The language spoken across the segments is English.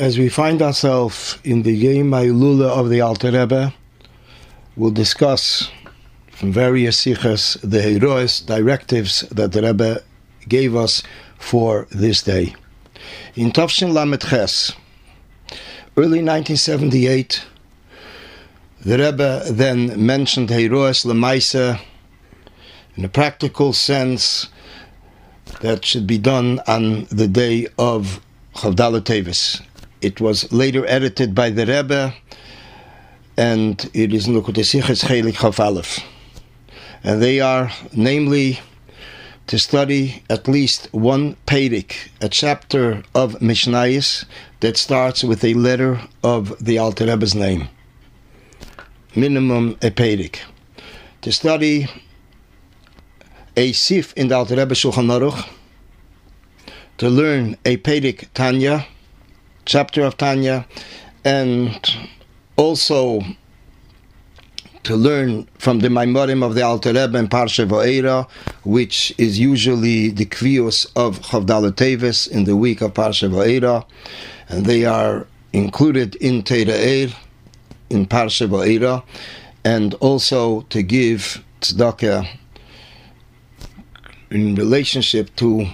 as we find ourselves in the Yom Lula of the Alter Rebbe, we'll discuss from various sikhs the heroes directives that the Rebbe gave us for this day. In Tovshin Lamed Ches, early 1978, the Rebbe then mentioned heroes lemaisa in a practical sense that should be done on the day of Chavdalah Tevis. It was later edited by the Rebbe, and it is Nukutesiches Chelik Chav Aleph. And they are, namely, to study at least one Pedic, a chapter of Mishnayis that starts with a letter of the Alter Rebbe's name. Minimum a Pedic. To study a Sif in the Alter Rebbe Shulchan Aruch, to learn a Pedic Tanya, chapter of Tanya, and also to learn from the Maimorim of the Alter Rebbe and Parsha Va'era, which is usually the Kvios of Chavdalah Tevis in the week of Parsha Va'era, and they are included in Teira Eir, in Parsha Va'era, and also to give tzedakah in relationship to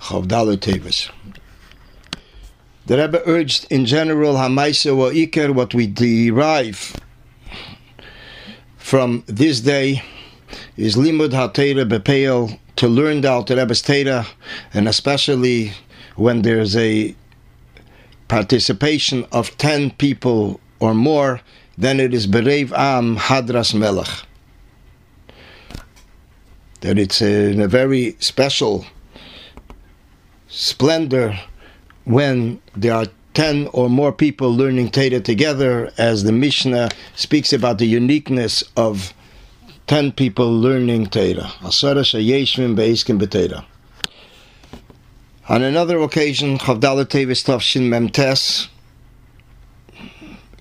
Chavdalah Tevis. The Rebbe urged in general Hamaisa wa Iker, what we derive from this day is Limud HaTeira Bepeil, to learn the Alter Rebbe's Teira, and especially when there's a participation of 10 people or more, then it is Berev Am Hadras Melech. That it's in a very special splendor when there are 10 or more people learning Torah together, as the Mishnah speaks about the uniqueness of 10 people learning Torah. On another occasion, Chavdalah Tevis Tavshin Memtes,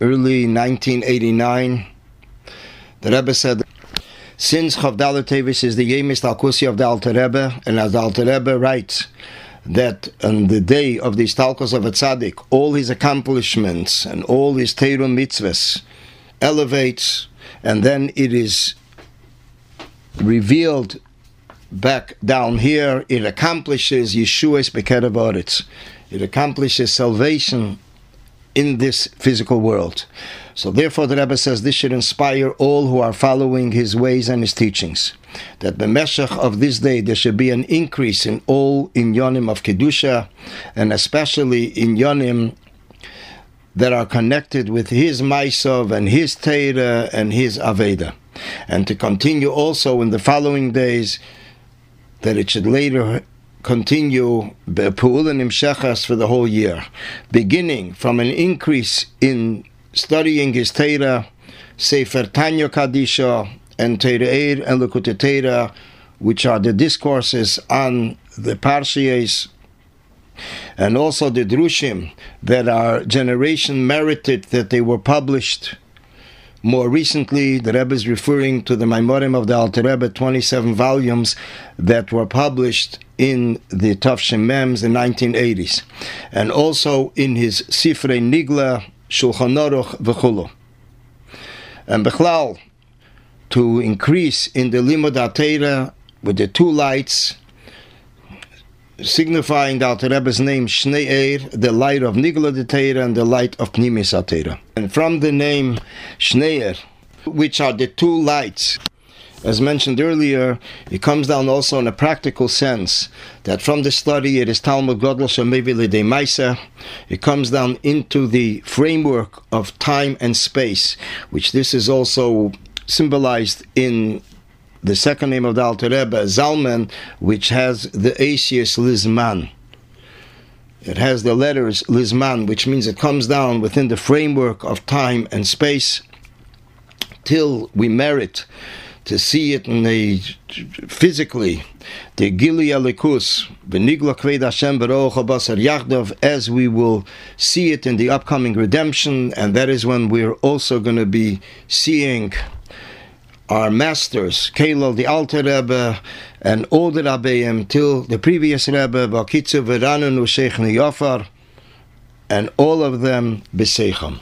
early 1989, the Rebbe said, since Chavdalah Tevis is the Yemis Talkusi of the Alter Rebbe, and as the Alter Rebbe writes, that on the day of the Istalkos of a Tzaddik, all his accomplishments and all his Teiru mitzvahs elevates, and then it is revealed back down here, it accomplishes Yeshua's Bekedav It accomplishes salvation in this physical world. So therefore the Rebbe says this should inspire all who are following his ways and his teachings. That the Meshach of this day there should be an increase in all inyonim of Kedusha, and especially in yonim that are connected with his Maisov and his Teira and his Aveda. And to continue also in the following days, that it should later continue Be'pu'ulanim Shechas for the whole year, beginning from an increase in studying his Torah, Sefer Tanya Kadisha, and Torah Eir and Likutei Torah, which are the discourses on the Parshiyas, and also the Drushim that our generation merited that they were published. More recently, the Rebbe is referring to the Maimorim of the Alter Rebbe, 27 volumes that were published in the Tafshim Mems in 1980s, and also in his Sifrei Nigla, Shulchan Aruch v'chulu. And Bechlal, to increase in the Limud HaTeira with the two lights, signifying the Alter Rebbe's name Shnei Eir, the light of Nigla de Teira and the light of Pnimis. And from the name Shnei Eir, which are the two lights, as mentioned earlier, it comes down also in a practical sense that from the study it is Talmud Godel Shemevile de Maisa. It comes down into the framework of time and space, which this is also symbolized in the second name of the Alter Rebbe, Zalman, which has the Asius Lizman. It has the letters Lizman, which means it comes down within the framework of time and space till we merit to see it in a physically the Gilia Alikus Benigla Kved Hashem Basar Yachdav as we will see it in the upcoming redemption and that is when we're also going to be seeing our masters Kalel the Alter Rebbe and all the Rabbeim till the previous Rebbe Bakitzu Veranun Sheikh Yafar and all of them b'seicham.